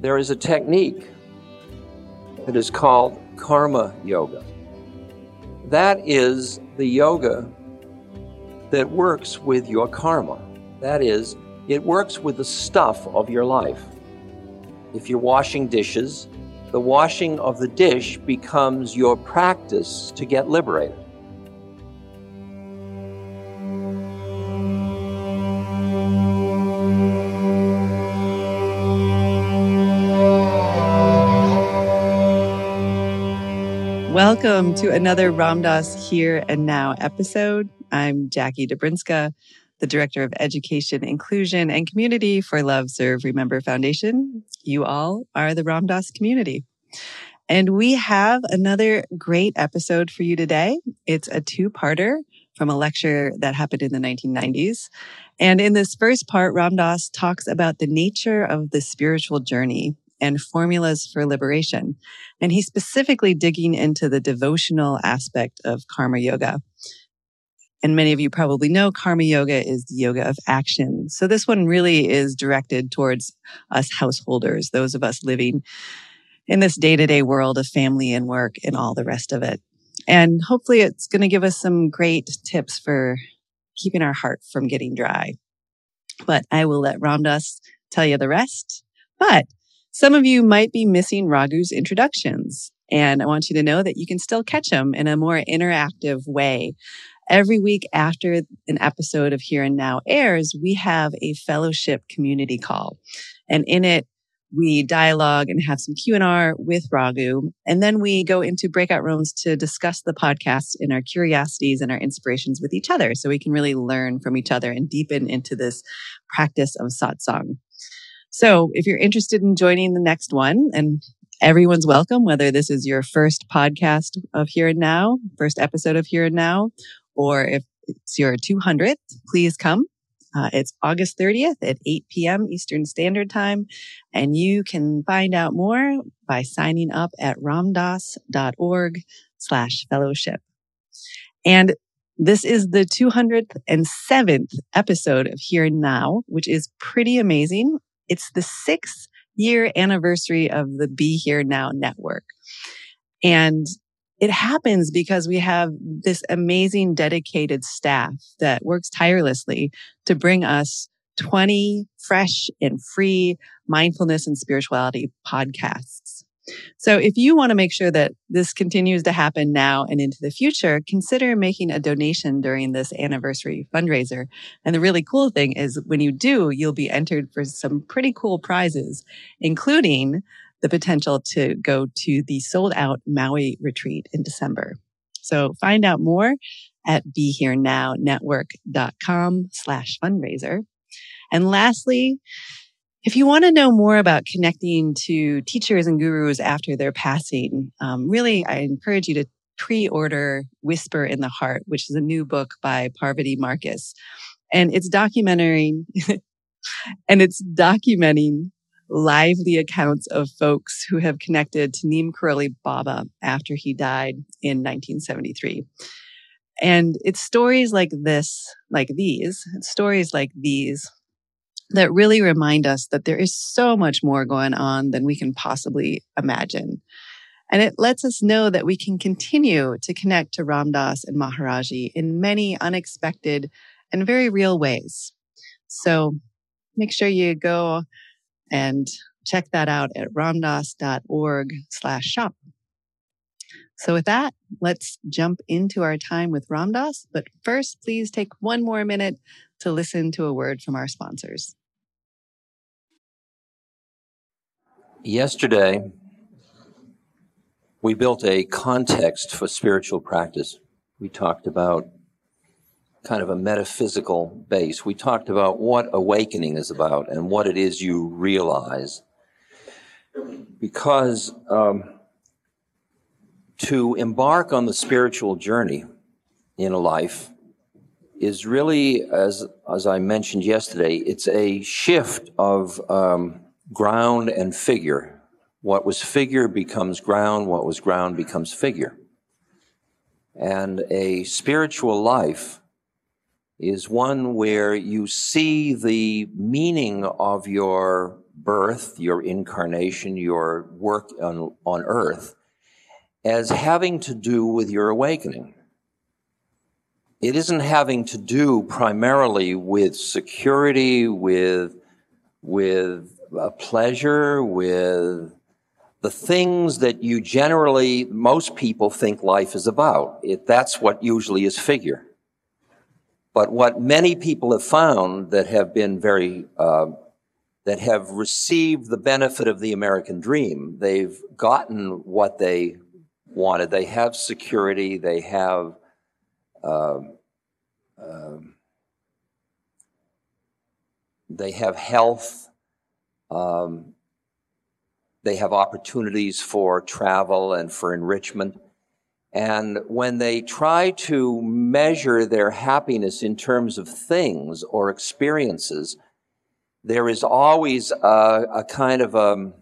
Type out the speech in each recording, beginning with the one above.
there is a technique that is called karma yoga. That is the yoga that works with your karma. That is, it works with the stuff of your life. If you're washing dishes, the washing of the dish becomes your practice to get liberated. Welcome to another Ram Dass Here and Now episode. I'm Jackie Dobrinska, the Director of Education, Inclusion, and Community for Love, Serve, Remember Foundation. You all are the Ram Dass community. And we have another great episode for you today. It's a two-parter from a lecture that happened in the 1990s. And in this first part, Ram Dass talks about the nature of the spiritual journey and formulas for liberation. And he's specifically digging into the devotional aspect of karma yoga. And many of you probably know karma yoga is the yoga of action. So this one really is directed towards us householders, those of us living in this day to day world of family and work and all the rest of it. And hopefully it's going to give us some great tips for keeping our heart from getting dry. But I will let Ram Dass tell you the rest. But some of you might be missing Raghu's introductions, and I want you to know that you can still catch them in a more interactive way. Every week after an episode of Here and Now airs, we have a fellowship community call. And in it, we dialogue and have some Q&R with Raghu. And then we go into breakout rooms to discuss the podcast and our curiosities and our inspirations with each other. So we can really learn from each other and deepen into this practice of satsang. So if you're interested in joining the next one and everyone's welcome, whether this is your first podcast of Here and Now, first episode of Here and Now, or if it's your 200th, please come. Uh, it's August 30th at 8 p.m. Eastern Standard Time. And you can find out more by signing up at ramdass.org slash fellowship. And this is the 207th episode of Here and Now, which is pretty amazing. It's the sixth year anniversary of the Be Here Now network. And it happens because we have this amazing dedicated staff that works tirelessly to bring us 20 fresh and free mindfulness and spirituality podcasts. So if you want to make sure that this continues to happen now and into the future, consider making a donation during this anniversary fundraiser. And the really cool thing is when you do, you'll be entered for some pretty cool prizes, including the potential to go to the sold out Maui retreat in December. So find out more at BeHereNowNetwork.com slash fundraiser. And lastly, if you want to know more about connecting to teachers and gurus after their passing, um, really, I encourage you to pre-order Whisper in the Heart, which is a new book by Parvati Marcus. And it's documenting, and it's documenting lively accounts of folks who have connected to Neem Karoli Baba after he died in 1973. And it's stories like this, like these, stories like these that really remind us that there is so much more going on than we can possibly imagine. And it lets us know that we can continue to connect to Ram Dass and Maharaji in many unexpected and very real ways. So make sure you go and check that out at ramdass.org slash shop. So with that, let's jump into our time with Ram Dass. But first, please take one more minute to listen to a word from our sponsors. Yesterday, we built a context for spiritual practice. We talked about kind of a metaphysical base. We talked about what awakening is about and what it is you realize. Because um, to embark on the spiritual journey in a life is really, as, as I mentioned yesterday, it's a shift of um, ground and figure. What was figure becomes ground, what was ground becomes figure. And a spiritual life is one where you see the meaning of your birth, your incarnation, your work on, on earth as having to do with your awakening. It isn't having to do primarily with security, with, with uh, pleasure, with the things that you generally, most people think life is about. It, that's what usually is figure. But what many people have found that have been very, uh, that have received the benefit of the American dream, they've gotten what they wanted. They have security, they have uh, uh, they have health, um, they have opportunities for travel and for enrichment. And when they try to measure their happiness in terms of things or experiences, there is always a, a kind of a um,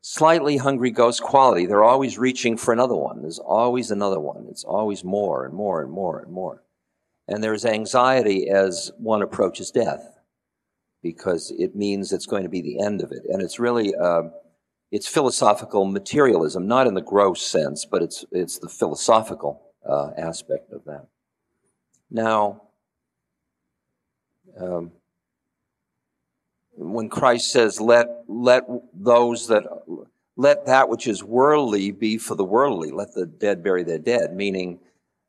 slightly hungry ghost quality. They're always reaching for another one. There's always another one. It's always more and more and more and more. And there's anxiety as one approaches death because it means it's going to be the end of it. And it's really, uh, it's philosophical materialism, not in the gross sense, but it's, it's the philosophical uh, aspect of that. Now, um, when Christ says, let, let those that, let that which is worldly be for the worldly, let the dead bury their dead, meaning,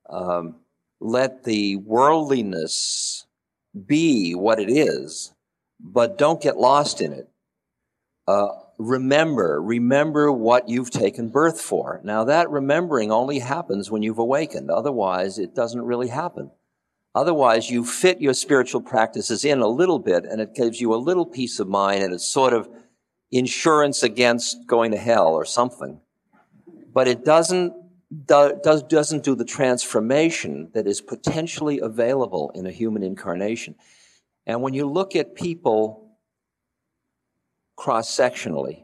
um, let the worldliness be what it is, but don't get lost in it. Uh, remember, remember what you've taken birth for. Now that remembering only happens when you've awakened. Otherwise, it doesn't really happen. Otherwise, you fit your spiritual practices in a little bit and it gives you a little peace of mind and it's sort of insurance against going to hell or something. But it doesn't do, does, doesn't do the transformation that is potentially available in a human incarnation. And when you look at people cross sectionally,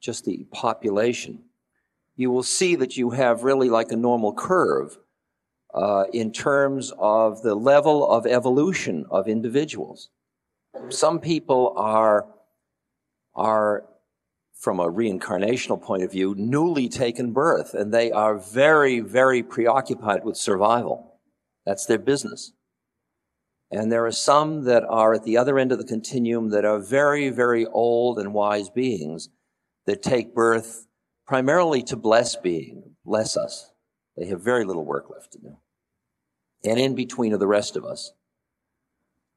just the population, you will see that you have really like a normal curve uh, in terms of the level of evolution of individuals. Some people are, are, from a reincarnational point of view, newly taken birth, and they are very, very preoccupied with survival. That's their business. And there are some that are at the other end of the continuum that are very, very old and wise beings that take birth primarily to bless being, bless us. They have very little work left to do. And in between are the rest of us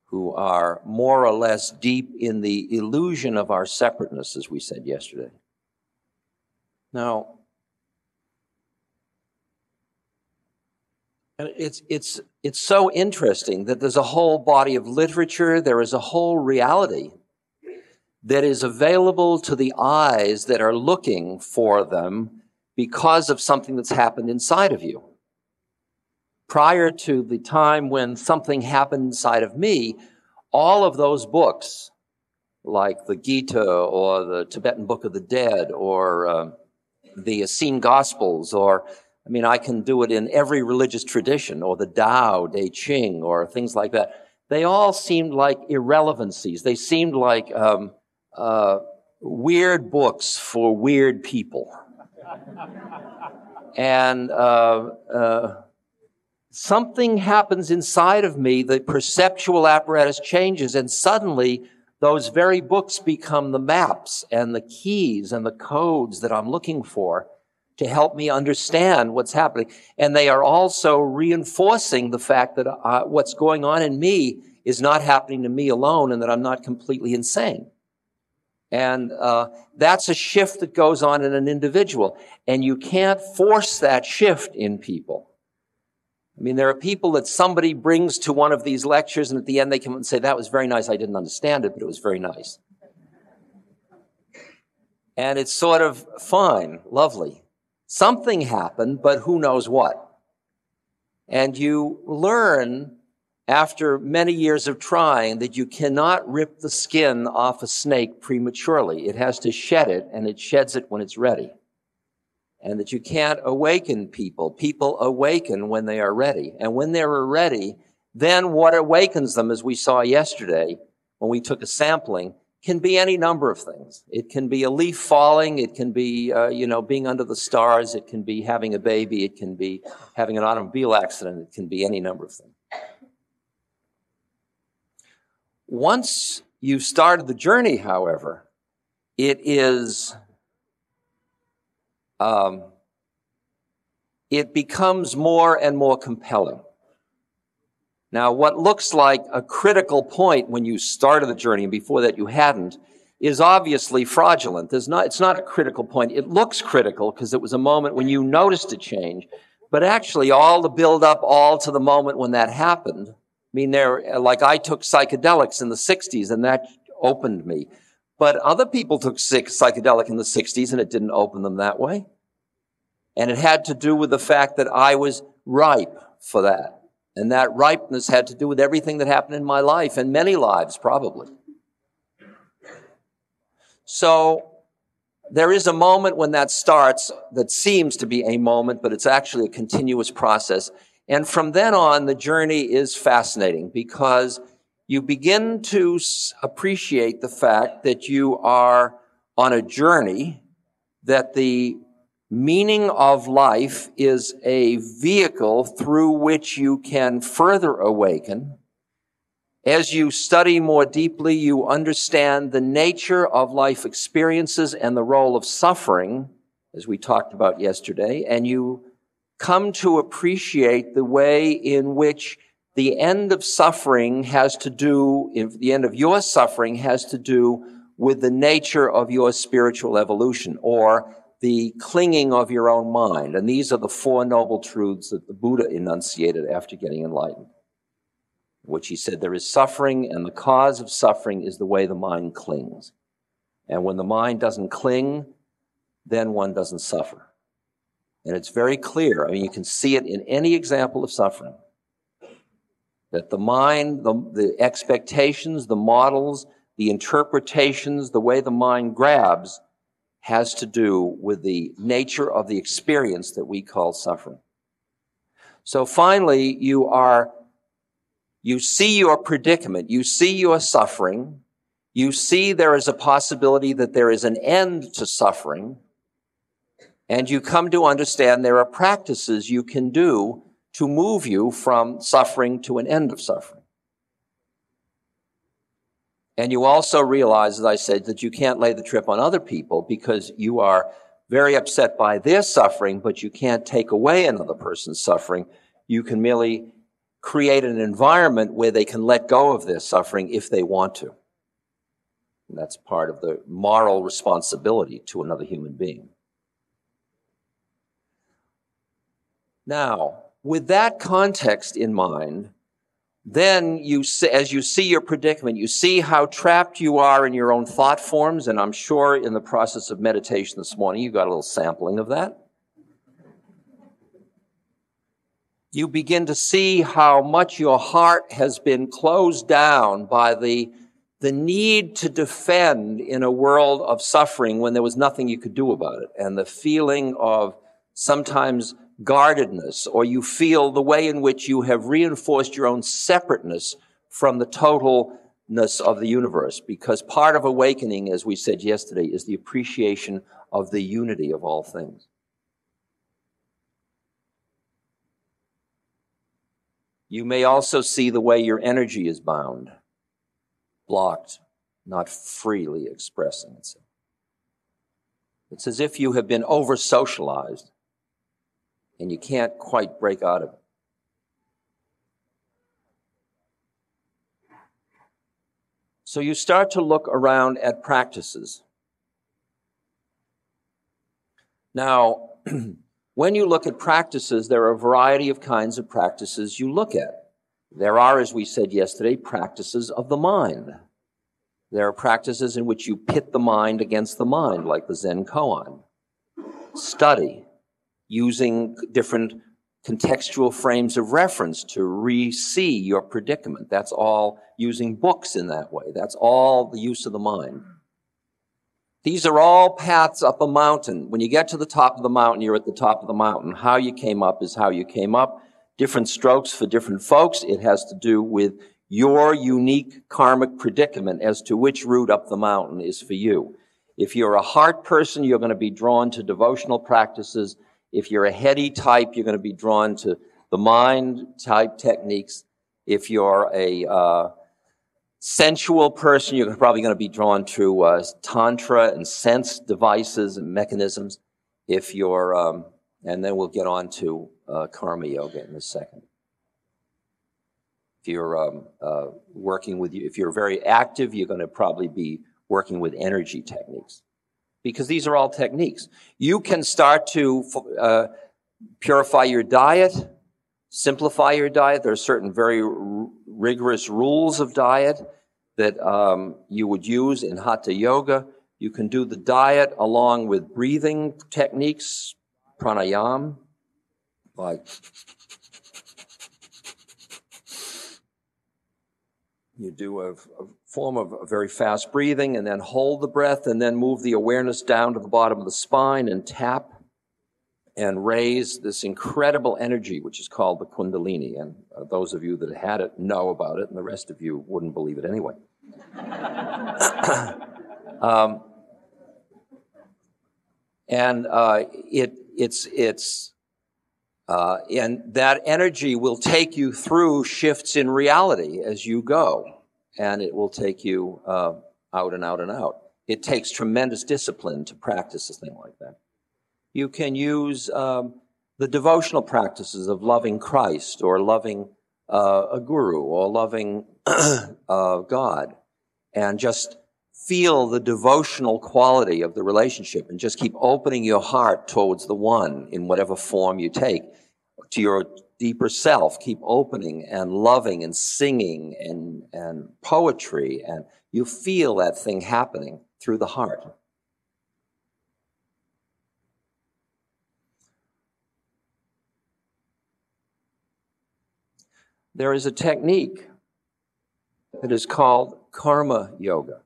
who are more or less deep in the illusion of our separateness, as we said yesterday. Now, And it's, it's, it's so interesting that there's a whole body of literature, there is a whole reality that is available to the eyes that are looking for them because of something that's happened inside of you. Prior to the time when something happened inside of me, all of those books, like the Gita or the Tibetan Book of the Dead or uh, the Essene Gospels or I mean, I can do it in every religious tradition or the Tao, Te Ching, or things like that. They all seemed like irrelevancies. They seemed like um, uh, weird books for weird people. and uh, uh, something happens inside of me, the perceptual apparatus changes, and suddenly those very books become the maps and the keys and the codes that I'm looking for to help me understand what's happening. And they are also reinforcing the fact that uh, what's going on in me is not happening to me alone and that I'm not completely insane. And uh, that's a shift that goes on in an individual. And you can't force that shift in people. I mean, there are people that somebody brings to one of these lectures and at the end they come and say, that was very nice. I didn't understand it, but it was very nice. And it's sort of fine, lovely. Something happened, but who knows what. And you learn after many years of trying that you cannot rip the skin off a snake prematurely. It has to shed it and it sheds it when it's ready. And that you can't awaken people. People awaken when they are ready. And when they're ready, then what awakens them, as we saw yesterday when we took a sampling, can be any number of things. It can be a leaf falling. It can be, uh, you know, being under the stars. It can be having a baby. It can be having an automobile accident. It can be any number of things. Once you've started the journey, however, it is, um, it becomes more and more compelling. Now, what looks like a critical point when you started the journey and before that you hadn't is obviously fraudulent. There's not, it's not a critical point. It looks critical because it was a moment when you noticed a change, but actually all the build up all to the moment when that happened. I mean, there, like I took psychedelics in the 60s and that opened me. But other people took psychedelic in the 60s and it didn't open them that way. And it had to do with the fact that I was ripe for that. And that ripeness had to do with everything that happened in my life and many lives, probably. So there is a moment when that starts that seems to be a moment, but it's actually a continuous process. And from then on, the journey is fascinating because you begin to appreciate the fact that you are on a journey, that the Meaning of life is a vehicle through which you can further awaken. As you study more deeply, you understand the nature of life experiences and the role of suffering, as we talked about yesterday, and you come to appreciate the way in which the end of suffering has to do, the end of your suffering has to do with the nature of your spiritual evolution or the clinging of your own mind. And these are the four noble truths that the Buddha enunciated after getting enlightened, which he said there is suffering, and the cause of suffering is the way the mind clings. And when the mind doesn't cling, then one doesn't suffer. And it's very clear. I mean, you can see it in any example of suffering. That the mind, the, the expectations, the models, the interpretations, the way the mind grabs has to do with the nature of the experience that we call suffering. So finally, you are, you see your predicament, you see your suffering, you see there is a possibility that there is an end to suffering, and you come to understand there are practices you can do to move you from suffering to an end of suffering. And you also realize, as I said, that you can't lay the trip on other people because you are very upset by their suffering, but you can't take away another person's suffering. You can merely create an environment where they can let go of their suffering if they want to. And that's part of the moral responsibility to another human being. Now, with that context in mind, then you see, as you see your predicament, you see how trapped you are in your own thought forms. And I'm sure in the process of meditation this morning, you got a little sampling of that. You begin to see how much your heart has been closed down by the, the need to defend in a world of suffering when there was nothing you could do about it. And the feeling of sometimes guardedness, or you feel the way in which you have reinforced your own separateness from the totalness of the universe. Because part of awakening, as we said yesterday, is the appreciation of the unity of all things. You may also see the way your energy is bound, blocked, not freely expressing itself. It's as if you have been over socialized and you can't quite break out of it. So you start to look around at practices. Now, when you look at practices, there are a variety of kinds of practices you look at. There are, as we said yesterday, practices of the mind. There are practices in which you pit the mind against the mind, like the Zen koan. Study, using different contextual frames of reference to re-see your predicament. That's all using books in that way. That's all the use of the mind. These are all paths up a mountain. When you get to the top of the mountain, you're at the top of the mountain. How you came up is how you came up. Different strokes for different folks. It has to do with your unique karmic predicament as to which route up the mountain is for you. If you're a heart person, you're going to be drawn to devotional practices. If you're a heady type, you're going to be drawn to the mind type techniques. If you're a uh, sensual person, you're probably going to be drawn to uh, tantra and sense devices and mechanisms. If you're, um, and then we'll get on to uh, karma yoga in a second. If you're um, uh, working with you, if you're very active, you're going to probably be working with energy techniques because these are all techniques. You can start to uh, purify your diet, simplify your diet. There are certain very r- rigorous rules of diet that um, you would use in hatha yoga. You can do the diet along with breathing techniques, pranayam, like you do a, a, form of very fast breathing and then hold the breath and then move the awareness down to the bottom of the spine and tap and raise this incredible energy, which is called the Kundalini. And uh, those of you that had it know about it, and the rest of you wouldn't believe it anyway. um, and uh, it, it's, it's, uh, and that energy will take you through shifts in reality as you go, and it will take you uh, out and out and out. It takes tremendous discipline to practice a thing like that. You can use um, the devotional practices of loving Christ or loving uh, a guru or loving uh, God and just feel the devotional quality of the relationship and just keep opening your heart towards the one in whatever form you take to your deeper self. Keep opening and loving and singing and, and poetry and you feel that thing happening through the heart. there is a technique that is called karma yoga.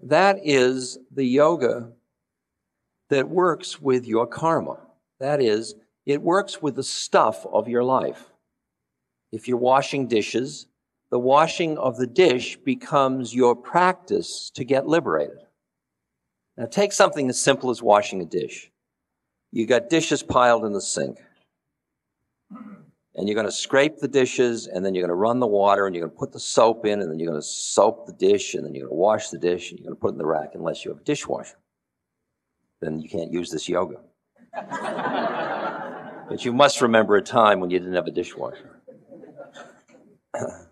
That is the yoga that works with your karma. That is, it works with the stuff of your life. If you're washing dishes, the washing of the dish becomes your practice to get liberated. Now take something as simple as washing a dish. You got dishes piled in the sink and you're going to scrape the dishes and then you're going to run the water and you're going to put the soap in and then you're going to soap the dish and then you're going to wash the dish and you're going to put it in the rack unless you have a dishwasher. Then you can't use this yoga. but you must remember a time when you didn't have a dishwasher.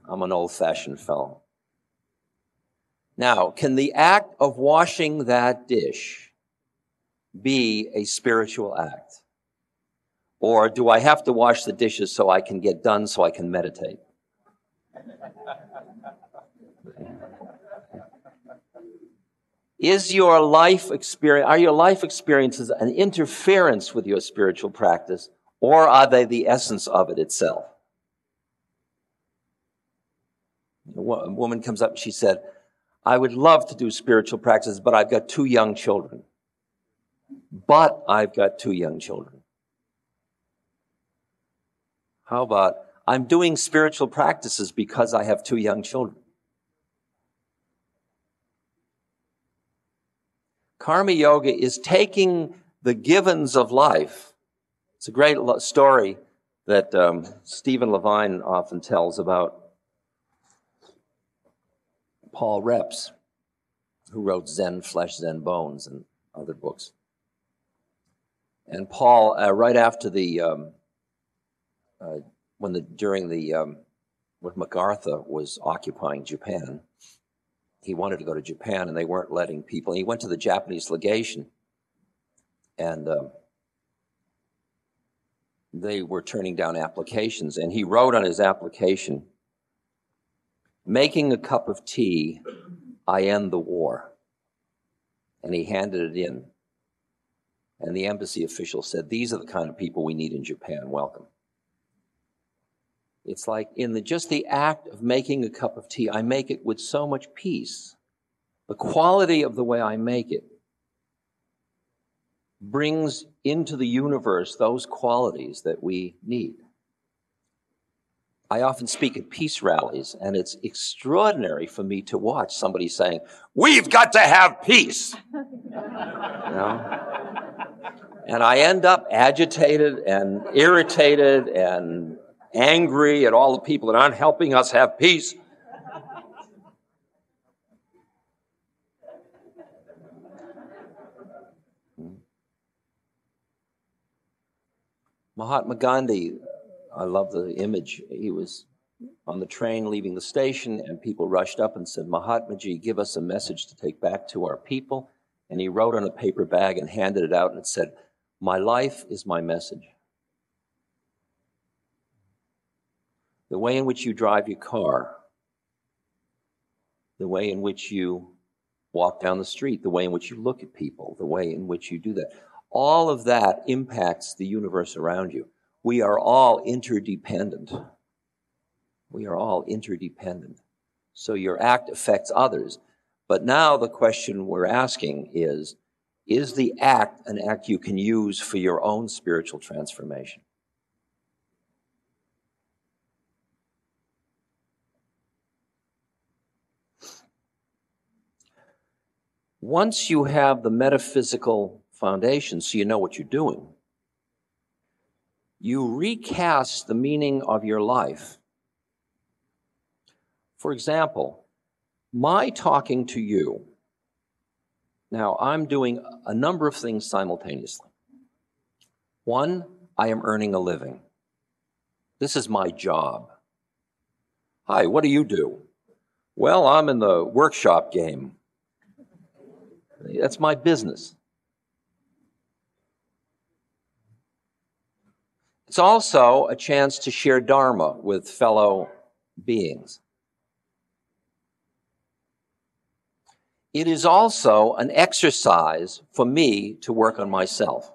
I'm an old fashioned fellow. Now, can the act of washing that dish be a spiritual act? Or do I have to wash the dishes so I can get done so I can meditate? Is your life experience, are your life experiences an interference with your spiritual practice, or are they the essence of it itself? A woman comes up and she said, I would love to do spiritual practices, but I've got two young children. But I've got two young children. How about, I'm doing spiritual practices because I have two young children. Karma yoga is taking the givens of life. It's a great story that um, Stephen Levine often tells about Paul Reps, who wrote Zen Flesh, Zen Bones, and other books. And Paul, uh, right after the um, uh, when the during the um, when MacArthur was occupying Japan, he wanted to go to Japan and they weren't letting people. He went to the Japanese legation, and um, they were turning down applications. And he wrote on his application, "Making a cup of tea, I end the war." And he handed it in. And the embassy official said, These are the kind of people we need in Japan. Welcome. It's like in the, just the act of making a cup of tea, I make it with so much peace. The quality of the way I make it brings into the universe those qualities that we need. I often speak at peace rallies, and it's extraordinary for me to watch somebody saying, We've got to have peace. you know? And I end up agitated and irritated and angry at all the people that aren't helping us have peace. Mahatma Gandhi I love the image. He was on the train leaving the station, and people rushed up and said, Mahatmaji, give us a message to take back to our people. And he wrote on a paper bag and handed it out, and it said, My life is my message. The way in which you drive your car, the way in which you walk down the street, the way in which you look at people, the way in which you do that, all of that impacts the universe around you we are all interdependent. We are all interdependent. So your act affects others. But now the question we're asking is, is the act an act you can use for your own spiritual transformation? Once you have the metaphysical foundation, so you know what you're doing, you recast the meaning of your life. For example, my talking to you. Now, I'm doing a number of things simultaneously. One, I am earning a living. This is my job. Hi, what do you do? Well, I'm in the workshop game. That's my business. It's also a chance to share Dharma with fellow beings. It is also an exercise for me to work on myself.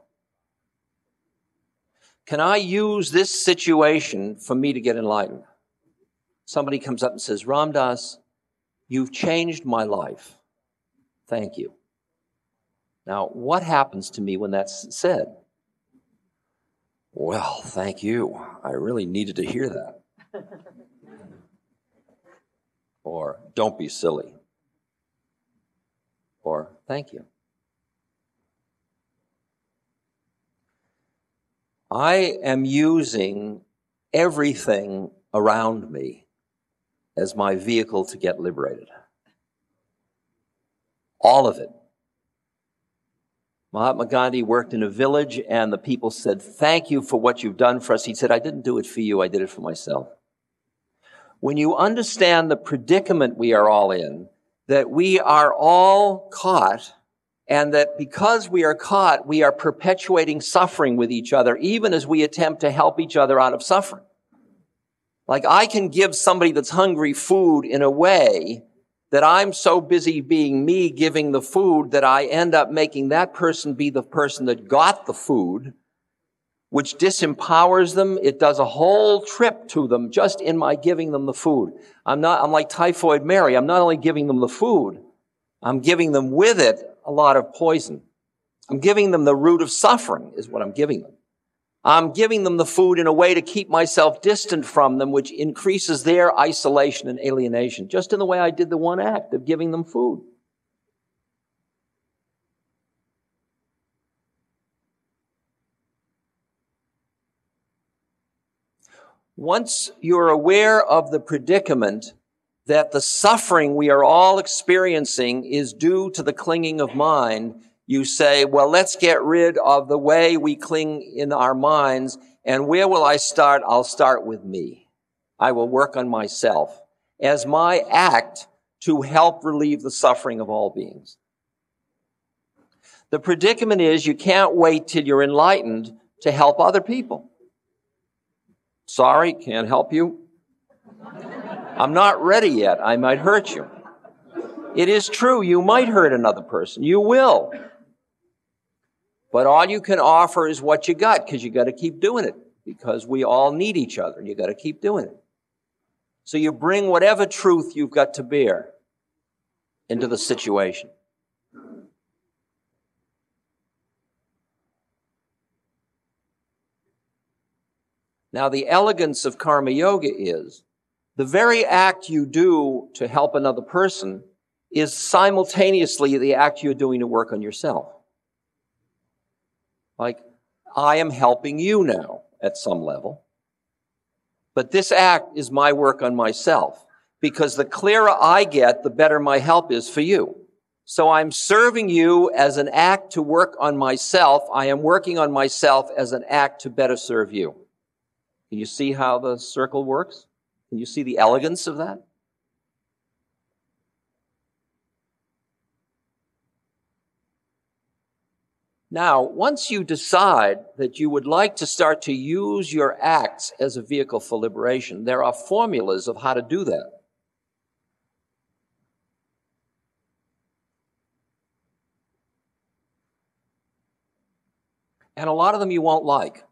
Can I use this situation for me to get enlightened? Somebody comes up and says, Ram Dass, you've changed my life. Thank you. Now, what happens to me when that's said? Well, thank you. I really needed to hear that. or, don't be silly. Or, thank you. I am using everything around me as my vehicle to get liberated. All of it. Mahatma Gandhi worked in a village and the people said, Thank you for what you've done for us. He said, I didn't do it for you, I did it for myself. When you understand the predicament we are all in, that we are all caught, and that because we are caught, we are perpetuating suffering with each other, even as we attempt to help each other out of suffering. Like I can give somebody that's hungry food in a way that I'm so busy being me giving the food that I end up making that person be the person that got the food, which disempowers them. It does a whole trip to them just in my giving them the food. I'm not, I'm like typhoid Mary. I'm not only giving them the food, I'm giving them with it a lot of poison. I'm giving them the root of suffering is what I'm giving them. I'm giving them the food in a way to keep myself distant from them, which increases their isolation and alienation, just in the way I did the one act of giving them food. Once you're aware of the predicament that the suffering we are all experiencing is due to the clinging of mind, you say, well, let's get rid of the way we cling in our minds. And where will I start? I'll start with me. I will work on myself as my act to help relieve the suffering of all beings. The predicament is you can't wait till you're enlightened to help other people. Sorry, can't help you. I'm not ready yet. I might hurt you. It is true, you might hurt another person. You will. But all you can offer is what you got because you got to keep doing it because we all need each other and you got to keep doing it. So you bring whatever truth you've got to bear into the situation. Now, the elegance of karma yoga is the very act you do to help another person is simultaneously the act you're doing to work on yourself. Like, I am helping you now at some level. But this act is my work on myself because the clearer I get, the better my help is for you. So I'm serving you as an act to work on myself. I am working on myself as an act to better serve you. Can you see how the circle works? Can you see the elegance of that? Now, once you decide that you would like to start to use your acts as a vehicle for liberation, there are formulas of how to do that. And a lot of them you won't like.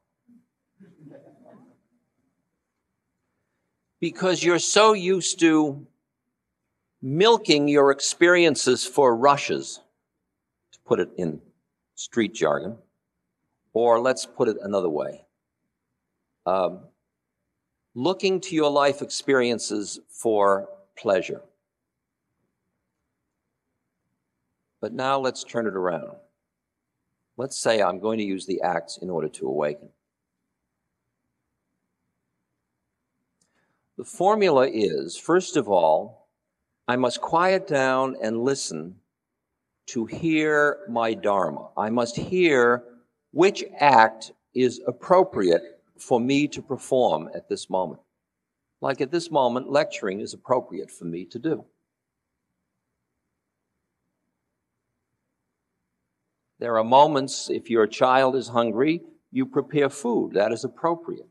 Because you're so used to milking your experiences for rushes, to put it in street jargon, or let's put it another way. Um, looking to your life experiences for pleasure. But now let's turn it around. Let's say I'm going to use the acts in order to awaken. The formula is first of all, I must quiet down and listen to hear my Dharma. I must hear which act is appropriate for me to perform at this moment. Like at this moment, lecturing is appropriate for me to do. There are moments, if your child is hungry, you prepare food. That is appropriate.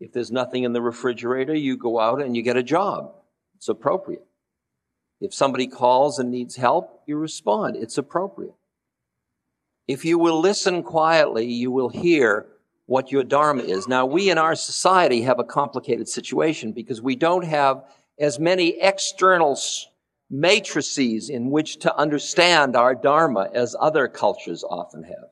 If there's nothing in the refrigerator, you go out and you get a job. It's appropriate. If somebody calls and needs help, you respond. It's appropriate. If you will listen quietly, you will hear what your Dharma is. Now, we in our society have a complicated situation because we don't have as many external matrices in which to understand our Dharma as other cultures often have.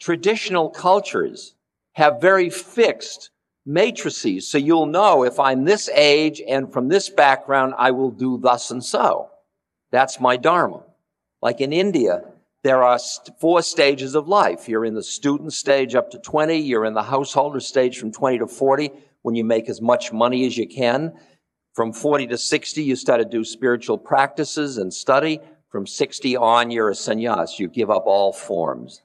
Traditional cultures have very fixed matrices. So you'll know if I'm this age and from this background, I will do thus and so. That's my Dharma. Like in India, there are four stages of life. You're in the student stage up to 20. You're in the householder stage from 20 to 40 when you make as much money as you can. From 40 to 60, you start to do spiritual practices and study. From 60 on, you're a sannyas. You give up all forms.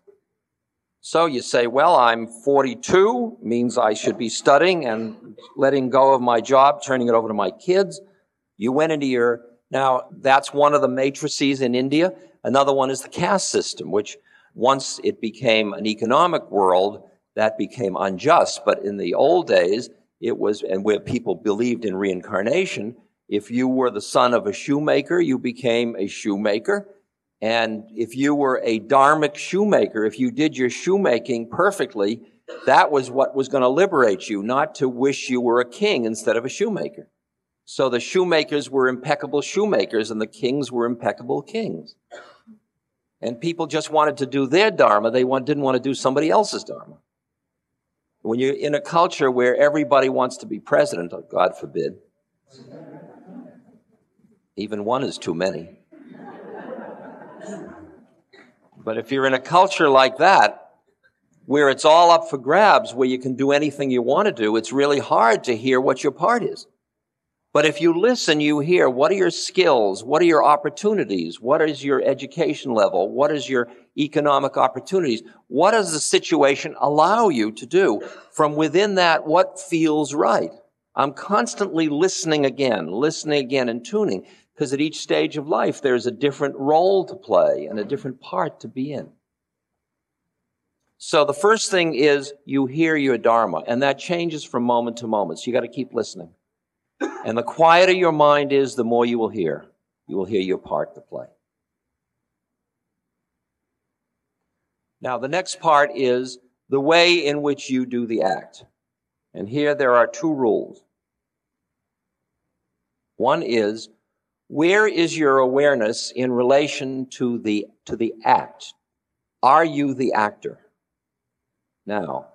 So you say, well, I'm 42, means I should be studying and letting go of my job, turning it over to my kids. You went into your, now that's one of the matrices in India. Another one is the caste system, which once it became an economic world, that became unjust. But in the old days, it was, and where people believed in reincarnation, if you were the son of a shoemaker, you became a shoemaker. And if you were a dharmic shoemaker, if you did your shoemaking perfectly, that was what was going to liberate you, not to wish you were a king instead of a shoemaker. So the shoemakers were impeccable shoemakers and the kings were impeccable kings. And people just wanted to do their dharma. They want, didn't want to do somebody else's dharma. When you're in a culture where everybody wants to be president, oh, God forbid, even one is too many. But if you're in a culture like that, where it's all up for grabs, where you can do anything you want to do, it's really hard to hear what your part is. But if you listen, you hear what are your skills? What are your opportunities? What is your education level? What is your economic opportunities? What does the situation allow you to do? From within that, what feels right? I'm constantly listening again, listening again and tuning because at each stage of life there's a different role to play and a different part to be in. So the first thing is you hear your Dharma, and that changes from moment to moment. So you got to keep listening. And the quieter your mind is, the more you will hear. You will hear your part to play. Now, the next part is the way in which you do the act. And here there are two rules. One is where is your awareness in relation to the, to the act? Are you the actor? Now,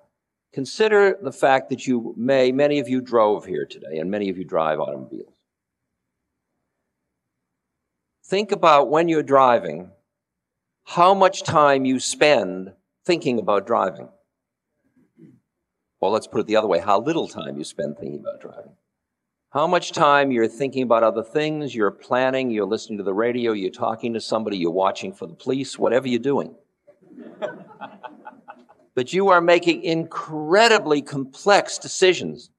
Consider the fact that you may, many of you drove here today, and many of you drive automobiles. Think about when you're driving, how much time you spend thinking about driving. Well, let's put it the other way how little time you spend thinking about driving. How much time you're thinking about other things, you're planning, you're listening to the radio, you're talking to somebody, you're watching for the police, whatever you're doing. but you are making incredibly complex decisions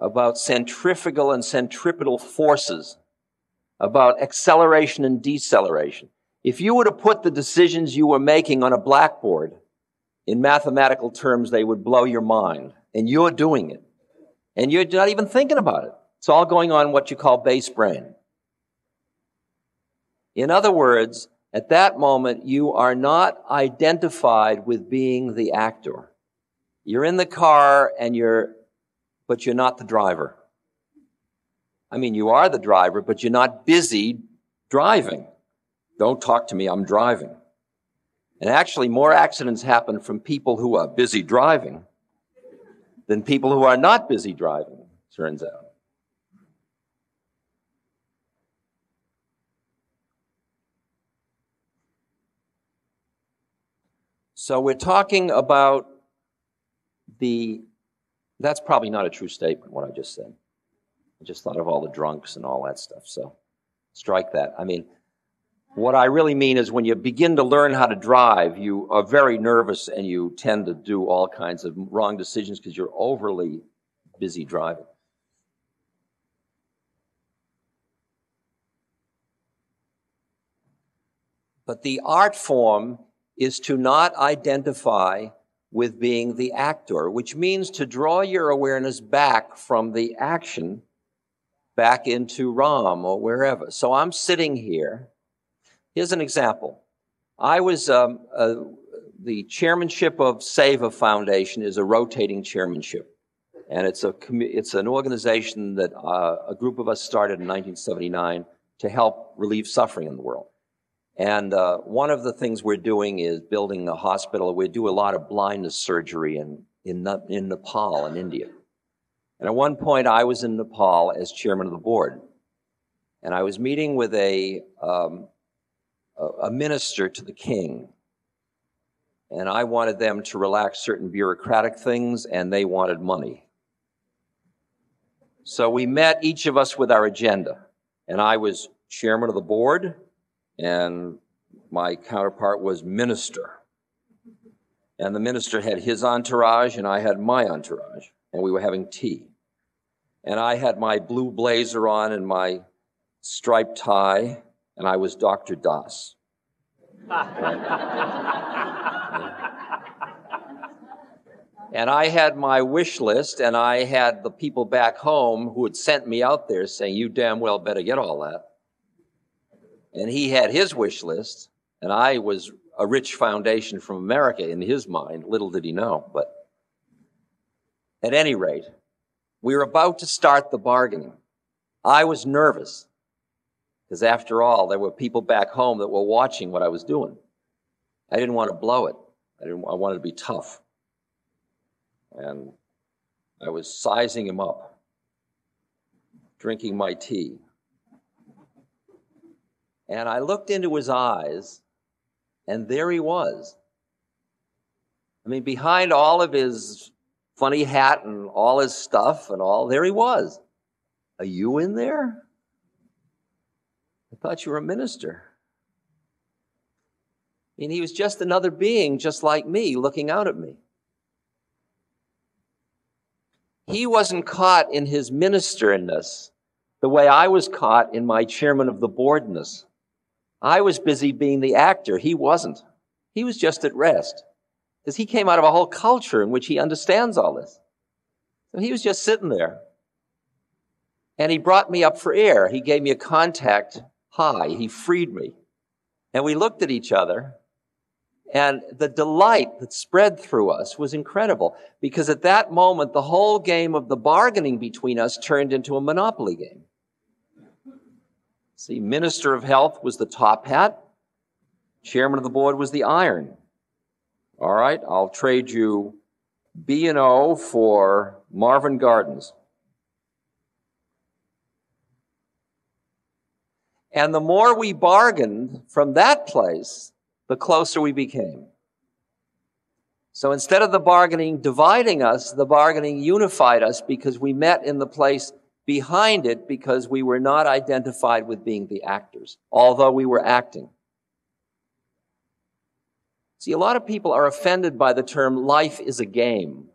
about centrifugal and centripetal forces, about acceleration and deceleration. If you were to put the decisions you were making on a blackboard, in mathematical terms, they would blow your mind. And you're doing it. And you're not even thinking about it. It's all going on what you call base brain. In other words, at that moment, you are not identified with being the actor. You're in the car and you're, but you're not the driver. I mean, you are the driver, but you're not busy driving. Don't talk to me, I'm driving. And actually, more accidents happen from people who are busy driving than people who are not busy driving, turns out. So we're talking about the, that's probably not a true statement, what I just said. I just thought of all the drunks and all that stuff. So strike that. I mean, what I really mean is when you begin to learn how to drive, you are very nervous and you tend to do all kinds of wrong decisions because you're overly busy driving. But the art form is to not identify with being the actor, which means to draw your awareness back from the action back into Ram or wherever. So I'm sitting here Here's an example. I was um, uh, the chairmanship of Seva Foundation is a rotating chairmanship, and it's a it's an organization that uh, a group of us started in 1979 to help relieve suffering in the world. And uh, one of the things we're doing is building a hospital. We do a lot of blindness surgery in in, in Nepal and India. And at one point, I was in Nepal as chairman of the board, and I was meeting with a um, a minister to the king. And I wanted them to relax certain bureaucratic things, and they wanted money. So we met each of us with our agenda. And I was chairman of the board, and my counterpart was minister. And the minister had his entourage, and I had my entourage, and we were having tea. And I had my blue blazer on and my striped tie, and I was Dr. Dass. and I had my wish list, and I had the people back home who had sent me out there saying, You damn well better get all that. And he had his wish list, and I was a rich foundation from America in his mind. Little did he know. But at any rate, we were about to start the bargaining. I was nervous. Because after all, there were people back home that were watching what I was doing. I didn't want to blow it. I, didn't, I wanted to be tough. And I was sizing him up, drinking my tea. And I looked into his eyes, and there he was. I mean, behind all of his funny hat and all his stuff and all, there he was. Are you in there? Thought you were a minister. I mean, he was just another being just like me looking out at me. He wasn't caught in his ministerness the way I was caught in my chairman of the boardness. I was busy being the actor. He wasn't. He was just at rest because he came out of a whole culture in which he understands all this. So he was just sitting there. And he brought me up for air. He gave me a contact high. He freed me. And we looked at each other and the delight that spread through us was incredible because at that moment, the whole game of the bargaining between us turned into a monopoly game. See, Minister of Health was the top hat. Chairman of the board was the iron. All right, I'll trade you B&O for Marvin Gardens. And the more we bargained from that place, the closer we became. So instead of the bargaining dividing us, the bargaining unified us because we met in the place behind it because we were not identified with being the actors, although we were acting. See, a lot of people are offended by the term life is a game,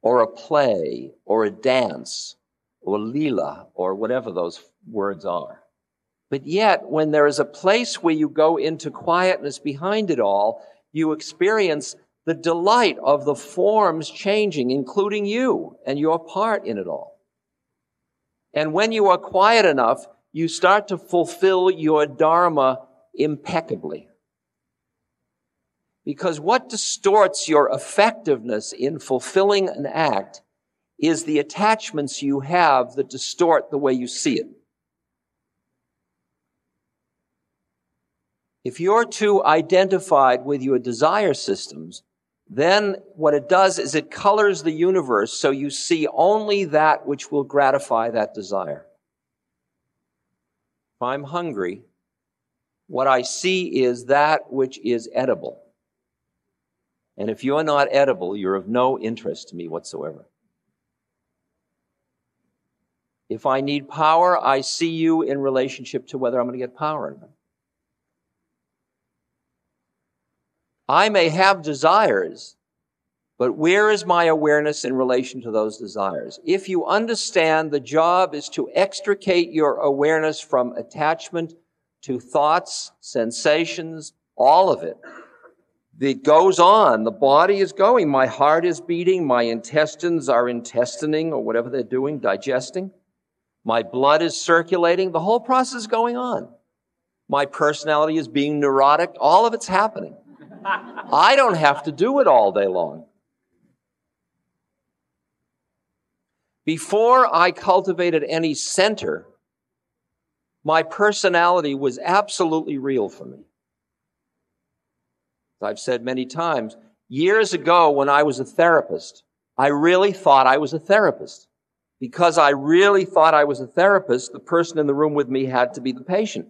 or a play, or a dance, or lila, or whatever those words are. But yet, when there is a place where you go into quietness behind it all, you experience the delight of the forms changing, including you and your part in it all. And when you are quiet enough, you start to fulfill your Dharma impeccably. Because what distorts your effectiveness in fulfilling an act is the attachments you have that distort the way you see it. If you're too identified with your desire systems, then what it does is it colors the universe so you see only that which will gratify that desire. If I'm hungry, what I see is that which is edible. And if you're not edible, you're of no interest to me whatsoever. If I need power, I see you in relationship to whether I'm going to get power or not. I may have desires, but where is my awareness in relation to those desires? If you understand the job is to extricate your awareness from attachment to thoughts, sensations, all of it. It goes on. The body is going. My heart is beating. My intestines are intestining or whatever they're doing, digesting. My blood is circulating. The whole process is going on. My personality is being neurotic. All of it's happening. I don't have to do it all day long. Before I cultivated any center, my personality was absolutely real for me. As I've said many times, years ago when I was a therapist, I really thought I was a therapist. Because I really thought I was a therapist, the person in the room with me had to be the patient.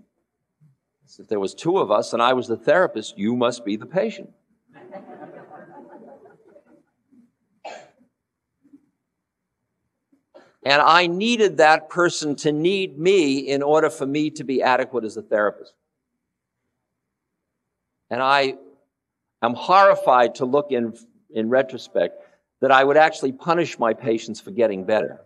If there was two of us and I was the therapist, you must be the patient. And I needed that person to need me in order for me to be adequate as a therapist. And I am horrified to look in, in retrospect that I would actually punish my patients for getting better.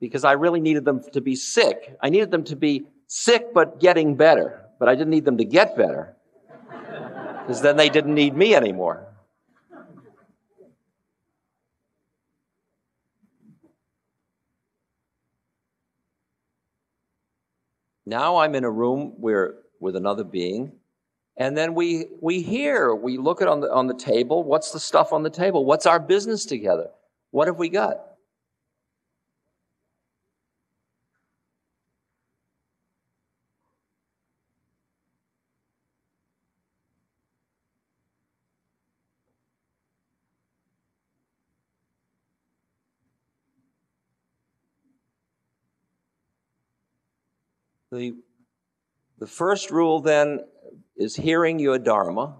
Because I really needed them to be sick. I needed them to be sick but getting better. But I didn't need them to get better because then they didn't need me anymore. Now I'm in a room where with another being, and then we we hear, we look at on the on the table, what's the stuff on the table? What's our business together? What have we got? The, the first rule then is hearing your Dharma.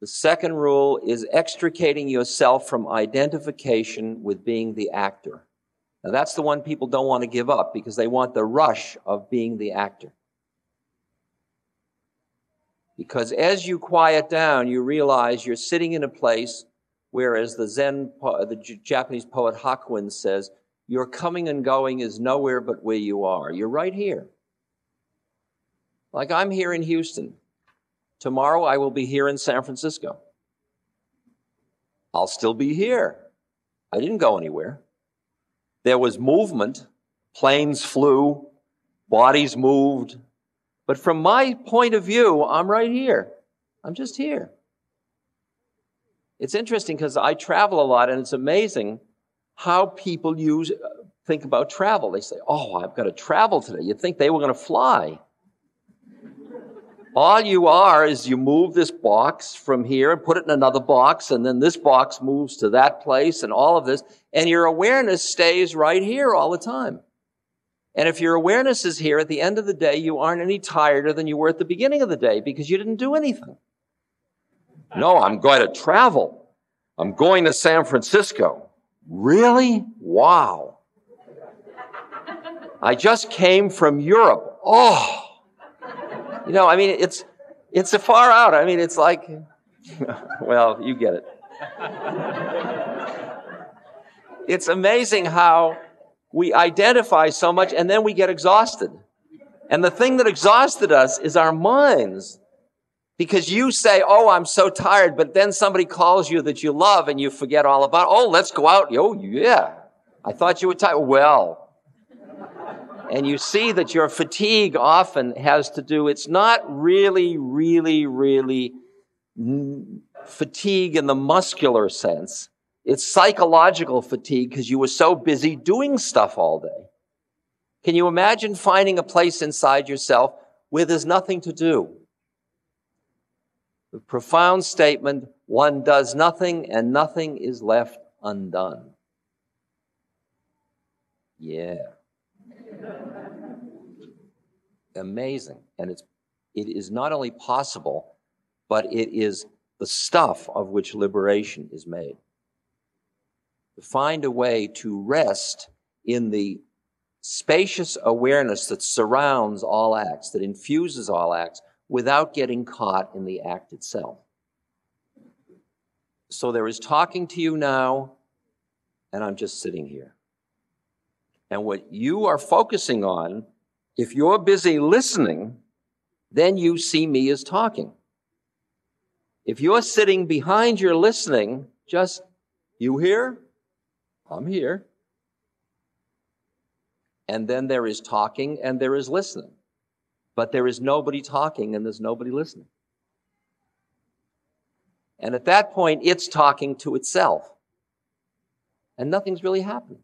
The second rule is extricating yourself from identification with being the actor. Now that's the one people don't want to give up because they want the rush of being the actor. Because as you quiet down, you realize you're sitting in a place where, as the Zen, the Japanese poet Hakuin says, your coming and going is nowhere but where you are. You're right here. Like I'm here in Houston. Tomorrow I will be here in San Francisco. I'll still be here. I didn't go anywhere. There was movement. Planes flew. Bodies moved. But from my point of view, I'm right here. I'm just here. It's interesting because I travel a lot and it's amazing how people use, uh, think about travel. They say, Oh, I've got to travel today. You'd think they were going to fly. All you are is you move this box from here and put it in another box, and then this box moves to that place and all of this, and your awareness stays right here all the time. And if your awareness is here at the end of the day, you aren't any tireder than you were at the beginning of the day because you didn't do anything. No, I'm going to travel. I'm going to San Francisco. Really? Wow. I just came from Europe. Oh. You know, I mean, it's, it's a far out. I mean, it's like, well, you get it. It's amazing how we identify so much and then we get exhausted. And the thing that exhausted us is our minds. Because you say, Oh, I'm so tired, but then somebody calls you that you love and you forget all about, Oh, let's go out. Oh, yeah. I thought you were tired. Well, and you see that your fatigue often has to do, it's not really, really, really fatigue in the muscular sense. It's psychological fatigue because you were so busy doing stuff all day. Can you imagine finding a place inside yourself where there's nothing to do? The profound statement, one does nothing and nothing is left undone. Yeah. Amazing. And it's, it is not only possible, but it is the stuff of which liberation is made to find a way to rest in the spacious awareness that surrounds all acts, that infuses all acts, without getting caught in the act itself. So there is talking to you now, and I'm just sitting here. And what you are focusing on, if you're busy listening, then you see me as talking. If you're sitting behind your listening, just, you hear? I'm here. And then there is talking and there is listening. But there is nobody talking and there's nobody listening. And at that point, it's talking to itself. And nothing's really happening.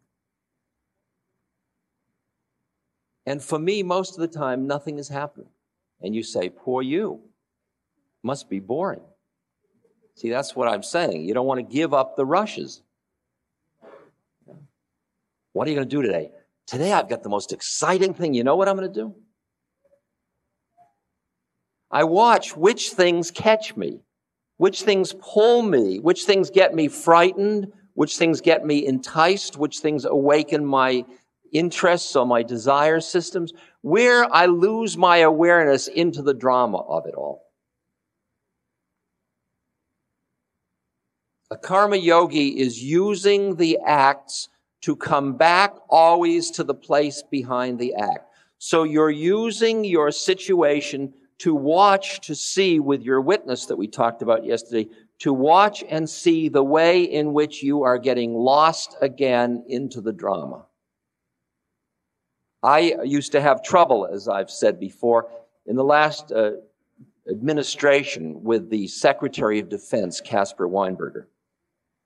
And for me, most of the time, nothing is happening. And you say, poor you. Must be boring. See, that's what I'm saying. You don't want to give up the rushes. What are you going to do today? Today I've got the most exciting thing. You know what I'm going to do? I watch which things catch me, which things pull me, which things get me frightened, which things get me enticed, which things awaken my interests or my desire systems, where I lose my awareness into the drama of it all. A karma yogi is using the acts to come back always to the place behind the act. So you're using your situation to watch, to see with your witness that we talked about yesterday, to watch and see the way in which you are getting lost again into the drama. I used to have trouble, as I've said before, in the last uh, administration with the Secretary of Defense, Caspar Weinberger.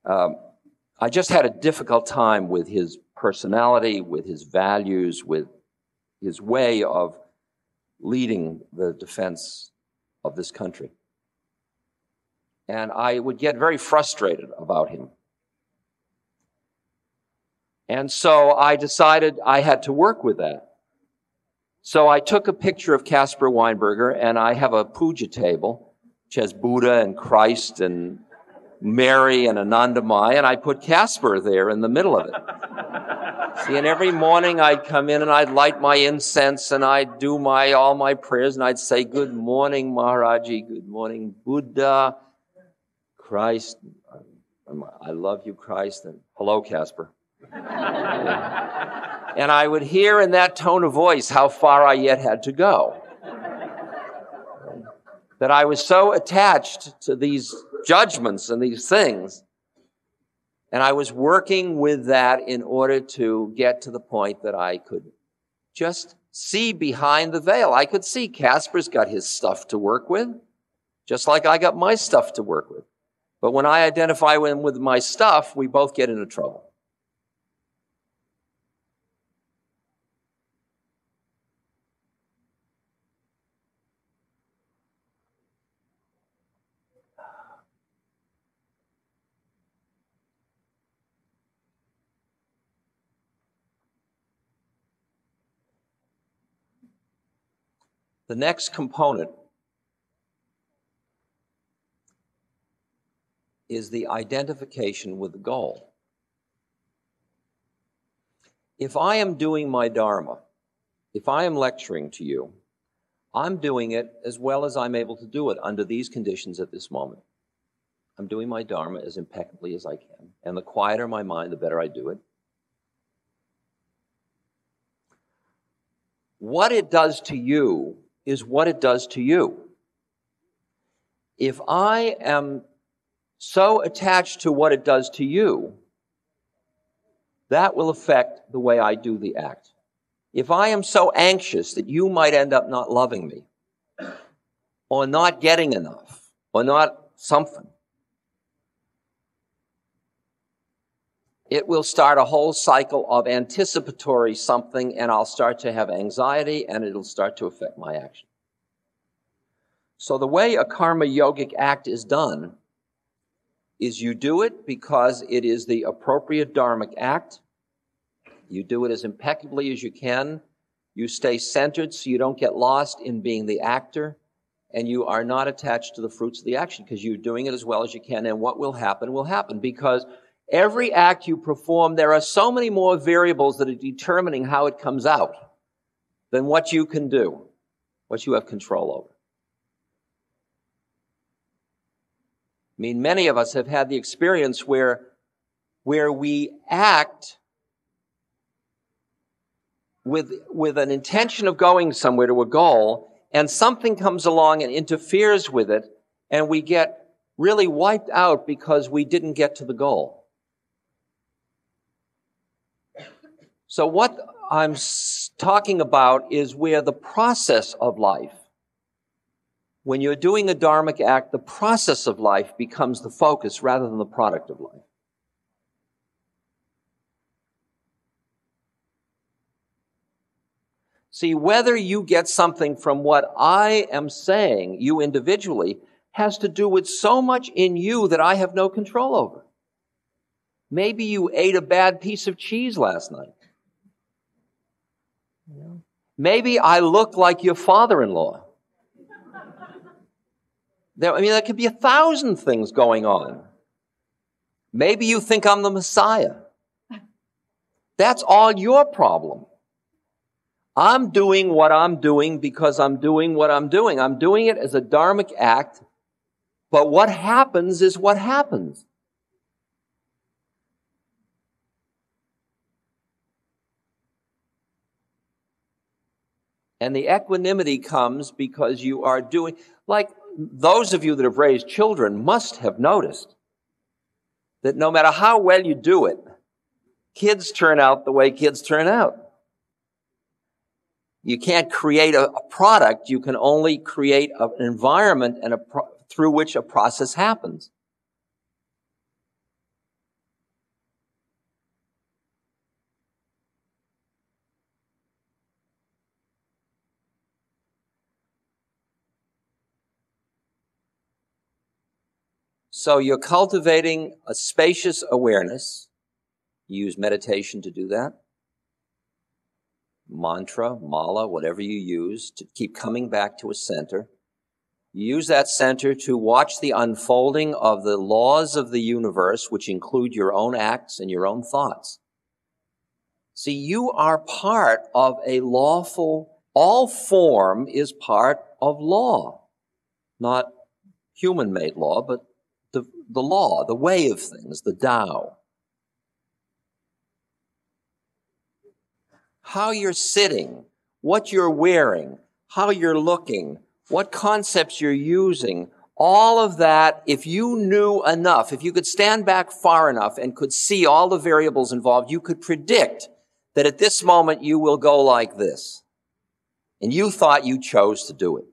Um, I just had a difficult time with his personality, with his values, with his way of leading the defense of this country. And I would get very frustrated about him. And so I decided I had to work with that. So I took a picture of Caspar Weinberger and I have a puja table, which has Buddha and Christ and Mary and Anandamayi, and I put Caspar there in the middle of it. See, and every morning I'd come in and I'd light my incense and I'd do my all my prayers and I'd say, "Good morning, Maharaji. Good morning, Buddha, Christ. I love you, Christ." And hello, Caspar. and I would hear in that tone of voice how far I yet had to go. That I was so attached to these judgments and these things. And I was working with that in order to get to the point that I could just see behind the veil. I could see Caspar's got his stuff to work with, just like I got my stuff to work with. But when I identify with my stuff, we both get into trouble. The next component is the identification with the goal. If I am doing my Dharma, if I am lecturing to you, I'm doing it as well as I'm able to do it under these conditions at this moment. I'm doing my Dharma as impeccably as I can. And the quieter my mind, the better I do it. What it does to you is what it does to you. If I am so attached to what it does to you, that will affect the way I do the act. If I am so anxious that you might end up not loving me, or not getting enough, or not something, it will start a whole cycle of anticipatory something, and I'll start to have anxiety, and it'll start to affect my action. So, the way a karma yogic act is done is you do it because it is the appropriate dharmic act. You do it as impeccably as you can. You stay centered so you don't get lost in being the actor and you are not attached to the fruits of the action because you're doing it as well as you can. And what will happen will happen because every act you perform, there are so many more variables that are determining how it comes out than what you can do, what you have control over. I mean, many of us have had the experience where, where we act with, with an intention of going somewhere to a goal, and something comes along and interferes with it, and we get really wiped out because we didn't get to the goal. So what I'm talking about is where the process of life when you're doing a dharmic act, the process of life becomes the focus rather than the product of life. See, whether you get something from what I am saying, you individually, has to do with so much in you that I have no control over. Maybe you ate a bad piece of cheese last night. Maybe I look like your father in law. I mean, there could be a thousand things going on. Maybe you think I'm the Messiah. That's all your problem. I'm doing what I'm doing because I'm doing what I'm doing. I'm doing it as a dharmic act, but what happens is what happens. And the equanimity comes because you are doing, like, those of you that have raised children must have noticed that no matter how well you do it, kids turn out the way kids turn out. You can't create a, a product. You can only create a, an environment and a pro- through which a process happens. So you're cultivating a spacious awareness. You use meditation to do that. Mantra, mala, whatever you use to keep coming back to a center. You use that center to watch the unfolding of the laws of the universe, which include your own acts and your own thoughts. See, you are part of a lawful, all form is part of law. Not human made law, but the, law, the way of things, the Tao. How you're sitting, what you're wearing, how you're looking, what concepts you're using, all of that, if you knew enough, if you could stand back far enough and could see all the variables involved, you could predict that at this moment you will go like this. And you thought you chose to do it.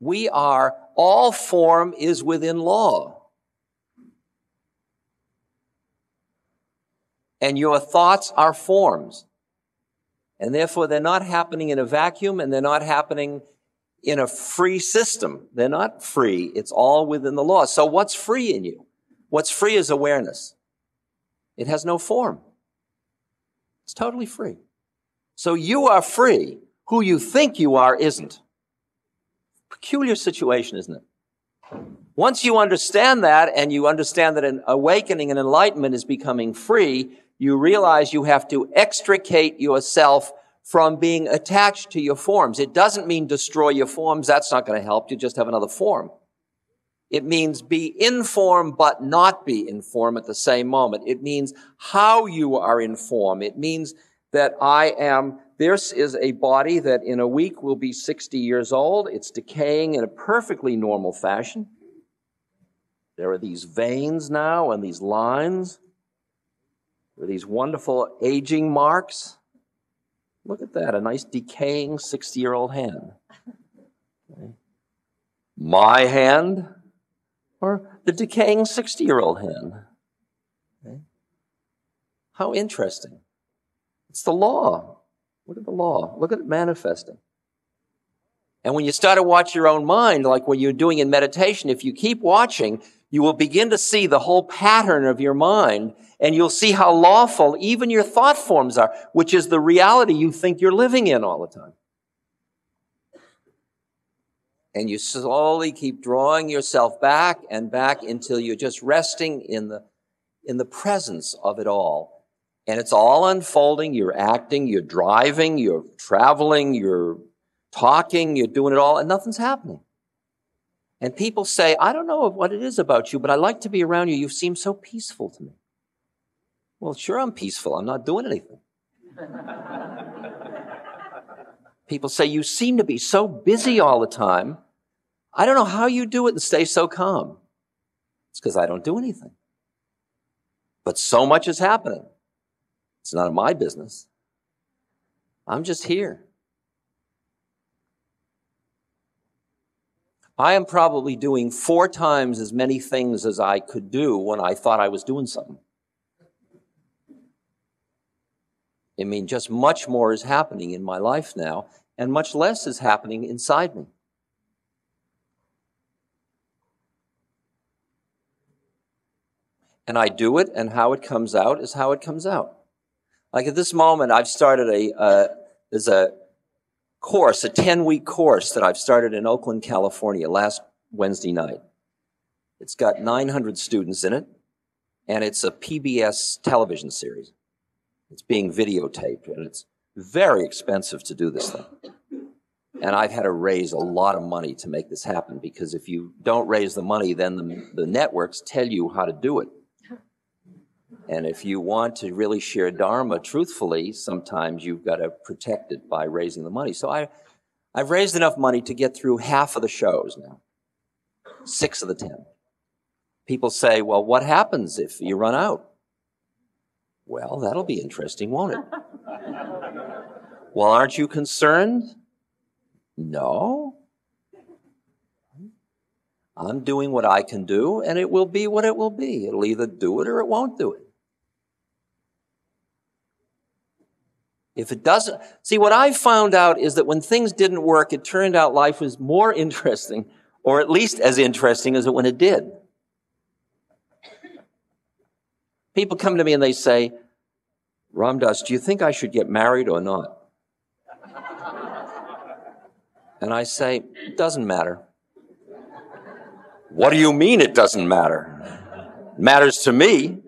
We are, all form is within law. And your thoughts are forms. And therefore, they're not happening in a vacuum and they're not happening in a free system. They're not free. It's all within the law. So what's free in you? What's free is awareness. It has no form. It's totally free. So you are free. Who you think you are isn't. Peculiar situation, isn't it? Once you understand that and you understand that an awakening and enlightenment is becoming free, you realize you have to extricate yourself from being attached to your forms. It doesn't mean destroy your forms. That's not going to help. You just have another form. It means be in form, but not be in form at the same moment. It means how you are in form. It means that I am, this is a body that in a week will be 60 years old. It's decaying in a perfectly normal fashion. There are these veins now and these lines. There are these wonderful aging marks. Look at that, a nice decaying 60 year old hand. Okay. My hand or the decaying 60 year old hand. Okay. How interesting. It's the law. Look at the law. Look at it manifesting. And when you start to watch your own mind, like what you're doing in meditation, if you keep watching, you will begin to see the whole pattern of your mind and you'll see how lawful even your thought forms are, which is the reality you think you're living in all the time. And you slowly keep drawing yourself back and back until you're just resting in the, in the presence of it all. And it's all unfolding. You're acting, you're driving, you're traveling, you're talking, you're doing it all, and nothing's happening. And people say, I don't know what it is about you, but I like to be around you. You seem so peaceful to me. Well, sure, I'm peaceful. I'm not doing anything. People say, You seem to be so busy all the time. I don't know how you do it and stay so calm. It's because I don't do anything. But so much is happening. It's none of my business. I'm just here. I am probably doing four times as many things as I could do when I thought I was doing something. I mean, just much more is happening in my life now, and much less is happening inside me. And I do it, and how it comes out is how it comes out. Like at this moment, I've started a, uh, there's a course, a 10 week course that I've started in Oakland, California last Wednesday night. It's got 900 students in it, and it's a PBS television series. It's being videotaped, and it's very expensive to do this thing. And I've had to raise a lot of money to make this happen because if you don't raise the money, then the, the networks tell you how to do it. And if you want to really share Dharma truthfully, sometimes you've got to protect it by raising the money. So I, I've raised enough money to get through half of the shows now, six of the ten. People say, well, what happens if you run out? Well, that'll be interesting, won't it? well, aren't you concerned? No. I'm doing what I can do, and it will be what it will be. It'll either do it or it won't do it. If it doesn't, see, what I found out is that when things didn't work, it turned out life was more interesting, or at least as interesting as it when it did. People come to me and they say, Ram Dass, do you think I should get married or not? And I say, it doesn't matter. What do you mean it doesn't matter? It matters to me.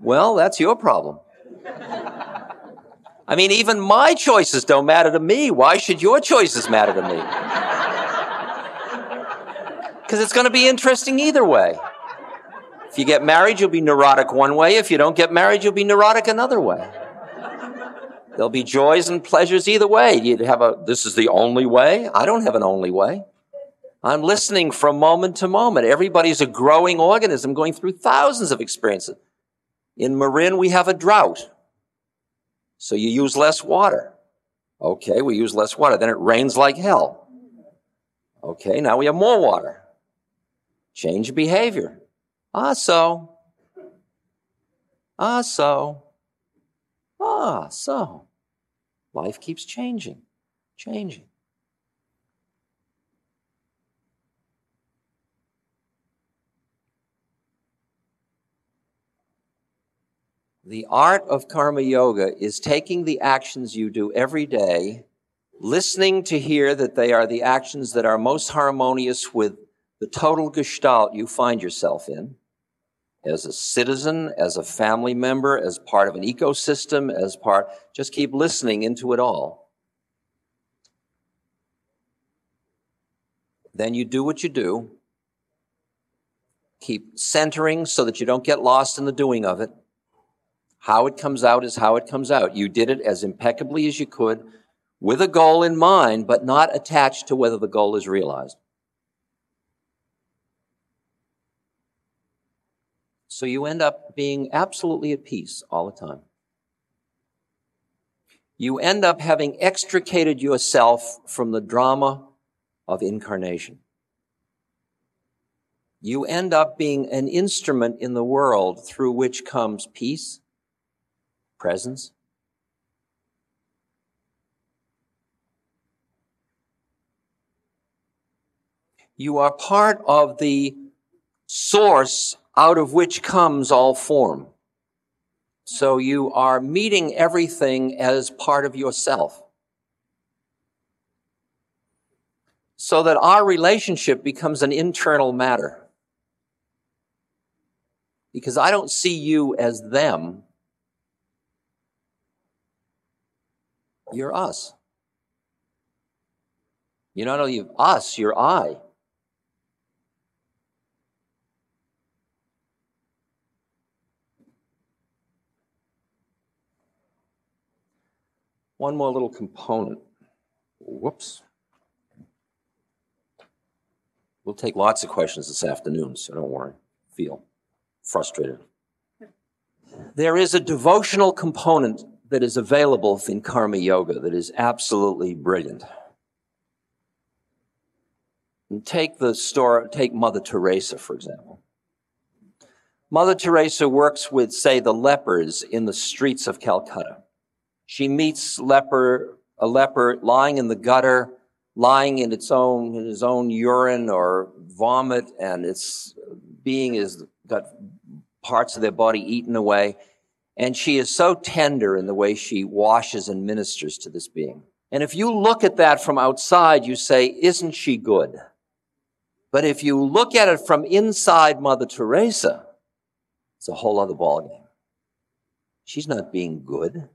Well, that's your problem. I mean, even my choices don't matter to me. Why should your choices matter to me? Because it's going to be interesting either way. If you get married, you'll be neurotic one way. If you don't get married, you'll be neurotic another way. There'll be joys and pleasures either way. You'd have a, this is the only way. I don't have an only way. I'm listening from moment to moment. Everybody's a growing organism going through thousands of experiences. In Marin, we have a drought. So you use less water. Okay, we use less water. Then it rains like hell. Okay, now we have more water. Change behavior. Ah, so. Ah, so. Ah, so. Life keeps changing, changing. The art of karma yoga is taking the actions you do every day, listening to hear that they are the actions that are most harmonious with the total gestalt you find yourself in as a citizen, as a family member, as part of an ecosystem, as part, just keep listening into it all. Then you do what you do. Keep centering so that you don't get lost in the doing of it. How it comes out is how it comes out. You did it as impeccably as you could with a goal in mind, but not attached to whether the goal is realized. So you end up being absolutely at peace all the time. You end up having extricated yourself from the drama of incarnation. You end up being an instrument in the world through which comes peace, presence. You are part of the source out of which comes all form. So you are meeting everything as part of yourself. So that our relationship becomes an internal matter. Because I don't see you as them. You're us. You're not only us, you're I. One more little component. Whoops. We'll take lots of questions this afternoon, so don't worry. Feel frustrated. There is a devotional component that is available in karma yoga that is absolutely brilliant. Take the story, take Mother Teresa, for example. Mother Teresa works with, say, the lepers in the streets of Calcutta. She meets leper, a leper lying in the gutter, lying in its own, in his own urine or vomit, and its being is got parts of their body eaten away. And she is so tender in the way she washes and ministers to this being. And if you look at that from outside, you say, isn't she good? But if you look at it from inside Mother Teresa, it's a whole other ballgame. She's not being good.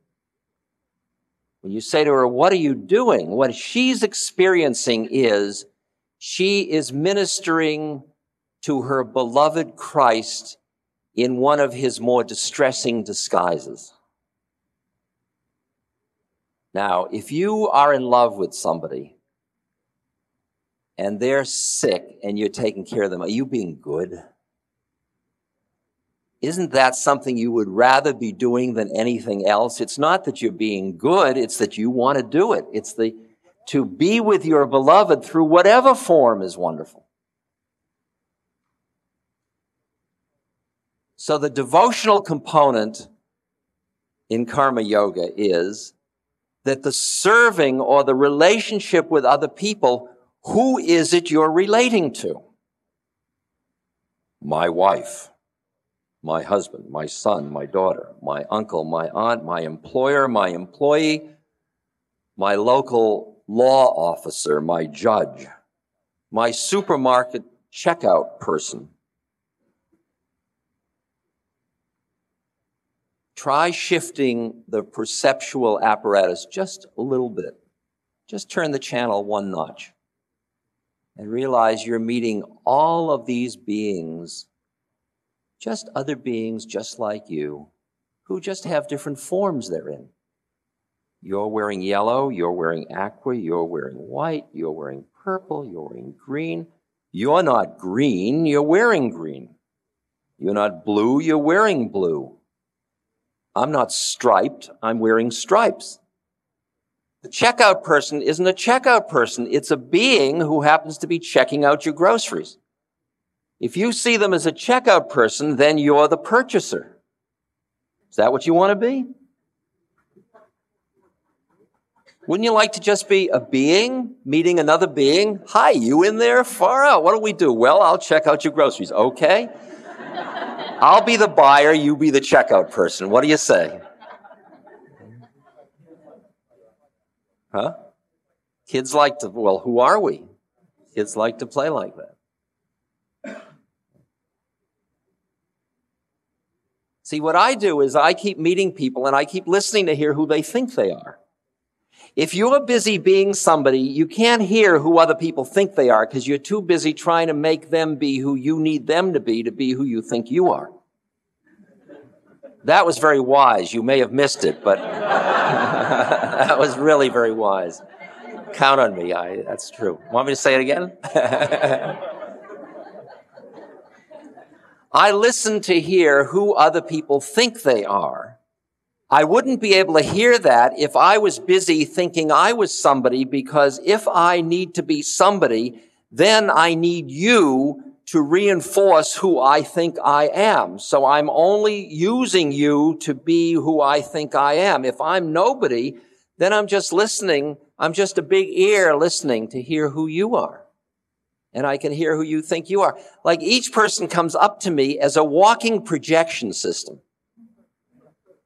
When you say to her, What are you doing? What she's experiencing is she is ministering to her beloved Christ in one of his more distressing disguises. Now, if you are in love with somebody and they're sick and you're taking care of them, are you being good? Isn't that something you would rather be doing than anything else? It's not that you're being good, it's that you want to do it. It's the to be with your beloved through whatever form is wonderful. So the devotional component in karma yoga is that the serving or the relationship with other people, who is it you're relating to? My wife my husband, my son, my daughter, my uncle, my aunt, my employer, my employee, my local law officer, my judge, my supermarket checkout person. Try shifting the perceptual apparatus just a little bit. Just turn the channel one notch and realize you're meeting all of these beings just other beings just like you who just have different forms they're in. You're wearing yellow, you're wearing aqua, you're wearing white, you're wearing purple, you're wearing green. You're not green, you're wearing green. You're not blue, you're wearing blue. I'm not striped, I'm wearing stripes. The checkout person isn't a checkout person, it's a being who happens to be checking out your groceries. If you see them as a checkout person, then you're the purchaser. Is that what you want to be? Wouldn't you like to just be a being meeting another being? Hi, you in there? Far out. What do we do? Well, I'll check out your groceries. Okay. I'll be the buyer, you be the checkout person. What do you say? Huh? Kids like to, well, who are we? Kids like to play like that. See, what I do is I keep meeting people and I keep listening to hear who they think they are. If you're busy being somebody, you can't hear who other people think they are because you're too busy trying to make them be who you need them to be to be who you think you are. That was very wise. You may have missed it, but that was really very wise. Count on me. I, that's true. Want me to say it again? I listen to hear who other people think they are I wouldn't be able to hear that if I was busy thinking I was somebody because if I need to be somebody, then I need you to reinforce who I think I am. So I'm only using you to be who I think I am. If I'm nobody, then I'm just listening. I'm just a big ear listening to hear who you are. And I can hear who you think you are. Like each person comes up to me as a walking projection system.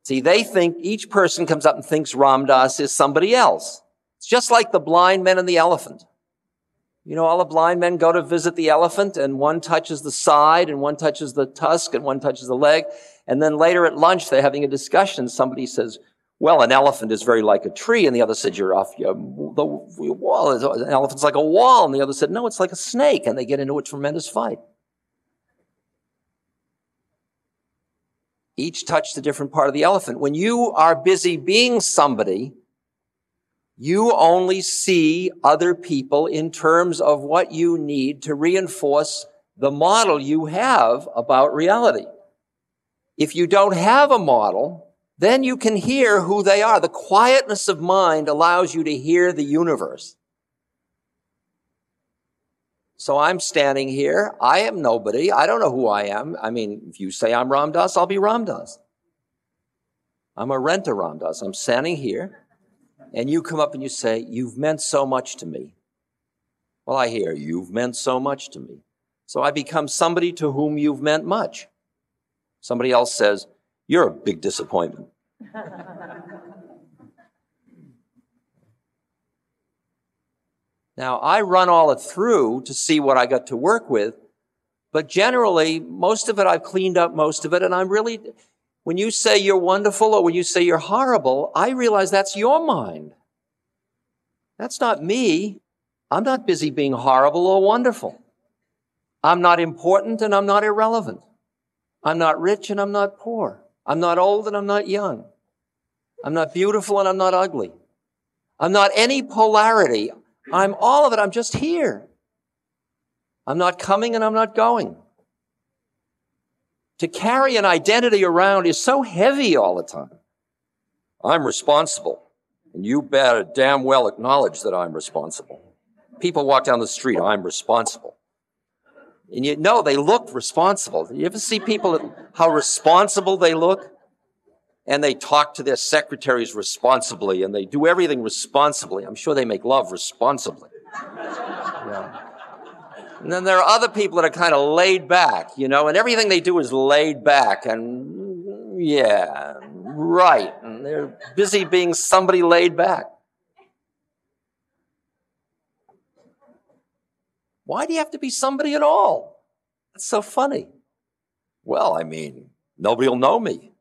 See, they think each person comes up and thinks Ram Dass is somebody else. It's just like the blind men and the elephant. You know, all the blind men go to visit the elephant and one touches the side and one touches the tusk and one touches the leg. And then later at lunch, they're having a discussion. Somebody says, well, an elephant is very like a tree. And the other said, you're off your, the wall. An elephant's like a wall. And the other said, no, it's like a snake. And they get into a tremendous fight. Each touched a different part of the elephant. When you are busy being somebody, you only see other people in terms of what you need to reinforce the model you have about reality. If you don't have a model, then you can hear who they are. The quietness of mind allows you to hear the universe. So I'm standing here. I am nobody. I don't know who I am. I mean, if you say I'm Ram Dass, I'll be Ram Dass. I'm a renter Ram Dass. I'm standing here and you come up and you say, you've meant so much to me. Well, I hear you've meant so much to me. So I become somebody to whom you've meant much. Somebody else says, you're a big disappointment. Now, I run all it through to see what I got to work with, but generally, most of it I've cleaned up most of it, and I'm really, when you say you're wonderful or when you say you're horrible, I realize that's your mind. That's not me. I'm not busy being horrible or wonderful. I'm not important and I'm not irrelevant. I'm not rich and I'm not poor. I'm not old and I'm not young. I'm not beautiful and I'm not ugly. I'm not any polarity. I'm all of it. I'm just here. I'm not coming and I'm not going. To carry an identity around is so heavy all the time. I'm responsible. And you better damn well acknowledge that I'm responsible. People walk down the street, I'm responsible. And you know they look responsible. You ever see people, how responsible they look? And they talk to their secretaries responsibly and they do everything responsibly. I'm sure they make love responsibly. Yeah. And then there are other people that are kind of laid back, you know, and everything they do is laid back and yeah, right. And they're busy being somebody laid back. Why do you have to be somebody at all? That's so funny. Well, I mean, nobody will know me.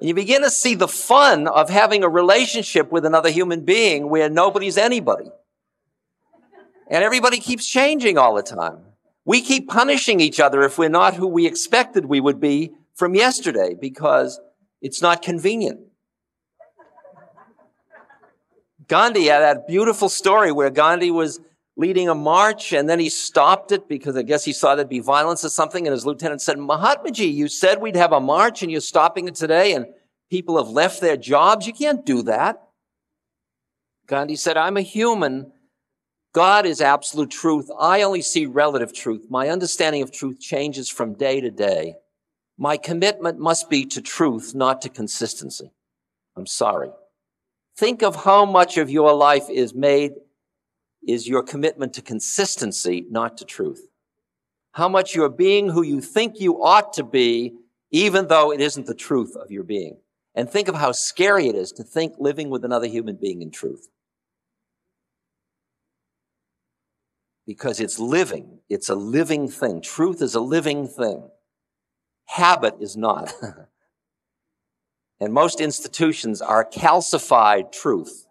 And you begin to see the fun of having a relationship with another human being where nobody's anybody. And everybody keeps changing all the time. We keep punishing each other if we're not who we expected we would be from yesterday because it's not convenient. Gandhi had that beautiful story where Gandhi was leading a march and then he stopped it because I guess he saw there'd be violence or something. And his lieutenant said, Mahatmaji, you said we'd have a march and you're stopping it today and people have left their jobs. You can't do that. Gandhi said, I'm a human. God is absolute truth. I only see relative truth. My understanding of truth changes from day to day. My commitment must be to truth, not to consistency. I'm sorry. Think of how much of your life is made is your commitment to consistency, not to truth. how much you're being who you think you ought to be, even though it isn't the truth of your being. And think of how scary it is to think living with another human being in truth. Because it's living. It's a living thing. Truth is a living thing. Habit is not. and most institutions are calcified truth.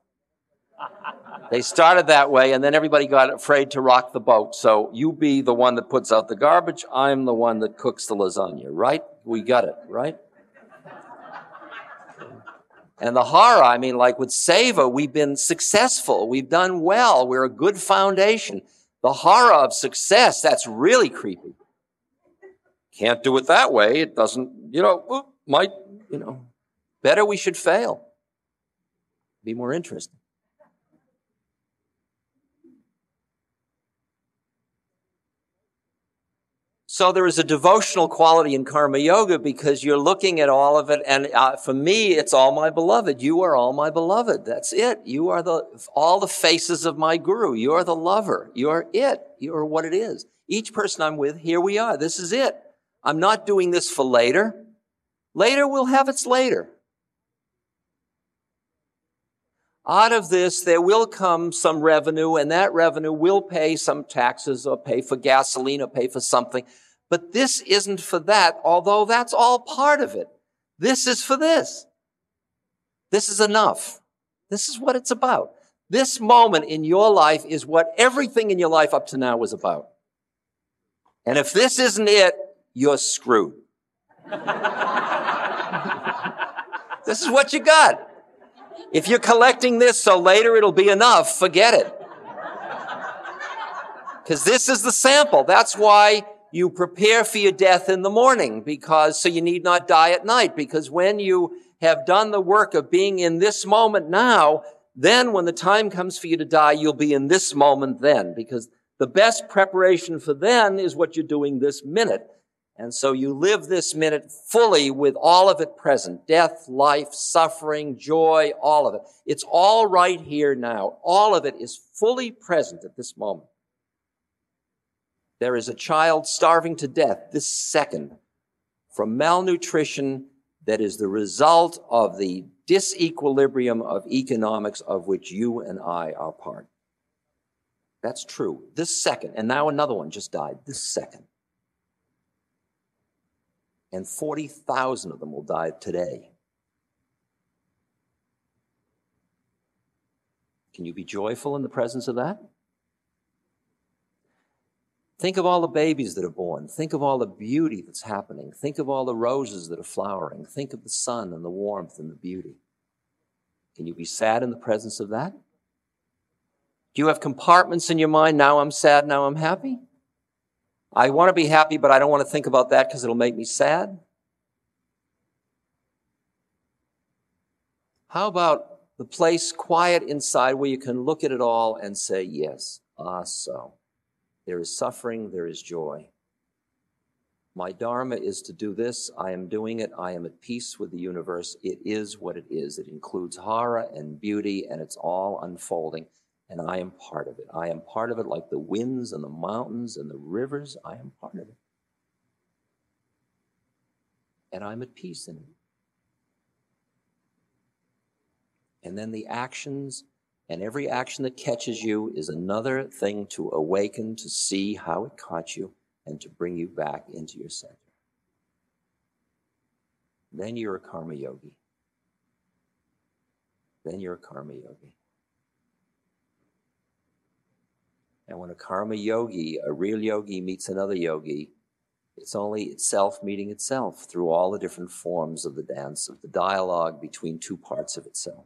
They started that way, and then everybody got afraid to rock the boat. So you be the one that puts out the garbage. I'm the one that cooks the lasagna, right? We got it, right? And the horror, I mean, like with Seva, we've been successful. We've done well. We're a good foundation. The horror of success, that's really creepy. Can't do it that way. It doesn't, you know, might, you know, better we should fail. Be more interesting. So there is a devotional quality in karma yoga because you're looking at all of it. And uh, for me, it's all my beloved. You are all my beloved. That's it. You are the, all the faces of my guru. You are the lover. You are it. You are what it is. Each person I'm with, here we are. This is it. I'm not doing this for later. Later we'll have its later. Out of this, there will come some revenue, and that revenue will pay some taxes or pay for gasoline or pay for something. But this isn't for that, although that's all part of it. This is for this. This is enough. This is what it's about. This moment in your life is what everything in your life up to now was about. And if this isn't it, you're screwed. this is what you got. If you're collecting this so later it'll be enough, forget it. Because this is the sample. That's why you prepare for your death in the morning because so you need not die at night because when you have done the work of being in this moment now, then when the time comes for you to die, you'll be in this moment then because the best preparation for then is what you're doing this minute. And so you live this minute fully with all of it present. Death, life, suffering, joy, all of it. It's all right here now. All of it is fully present at this moment. There is a child starving to death this second from malnutrition that is the result of the disequilibrium of economics of which you and I are part. That's true. This second, and now another one just died this second. And 40,000 of them will die today. Can you be joyful in the presence of that? Think of all the babies that are born. Think of all the beauty that's happening. Think of all the roses that are flowering. Think of the sun and the warmth and the beauty. Can you be sad in the presence of that? Do you have compartments in your mind? Now I'm sad, now I'm happy? I want to be happy, but I don't want to think about that because it'll make me sad. How about the place quiet inside where you can look at it all and say, yes, ah, so. There is suffering, there is joy. My Dharma is to do this. I am doing it. I am at peace with the universe. It is what it is. It includes horror and beauty, and it's all unfolding. And I am part of it. I am part of it like the winds and the mountains and the rivers. I am part of it. And I'm at peace in it. And then the actions and every action that catches you is another thing to awaken, to see how it caught you, and to bring you back into your center. Then you're a karma yogi. Then you're a karma yogi. And when a karma yogi, a real yogi, meets another yogi, it's only itself meeting itself through all the different forms of the dance, of the dialogue between two parts of itself.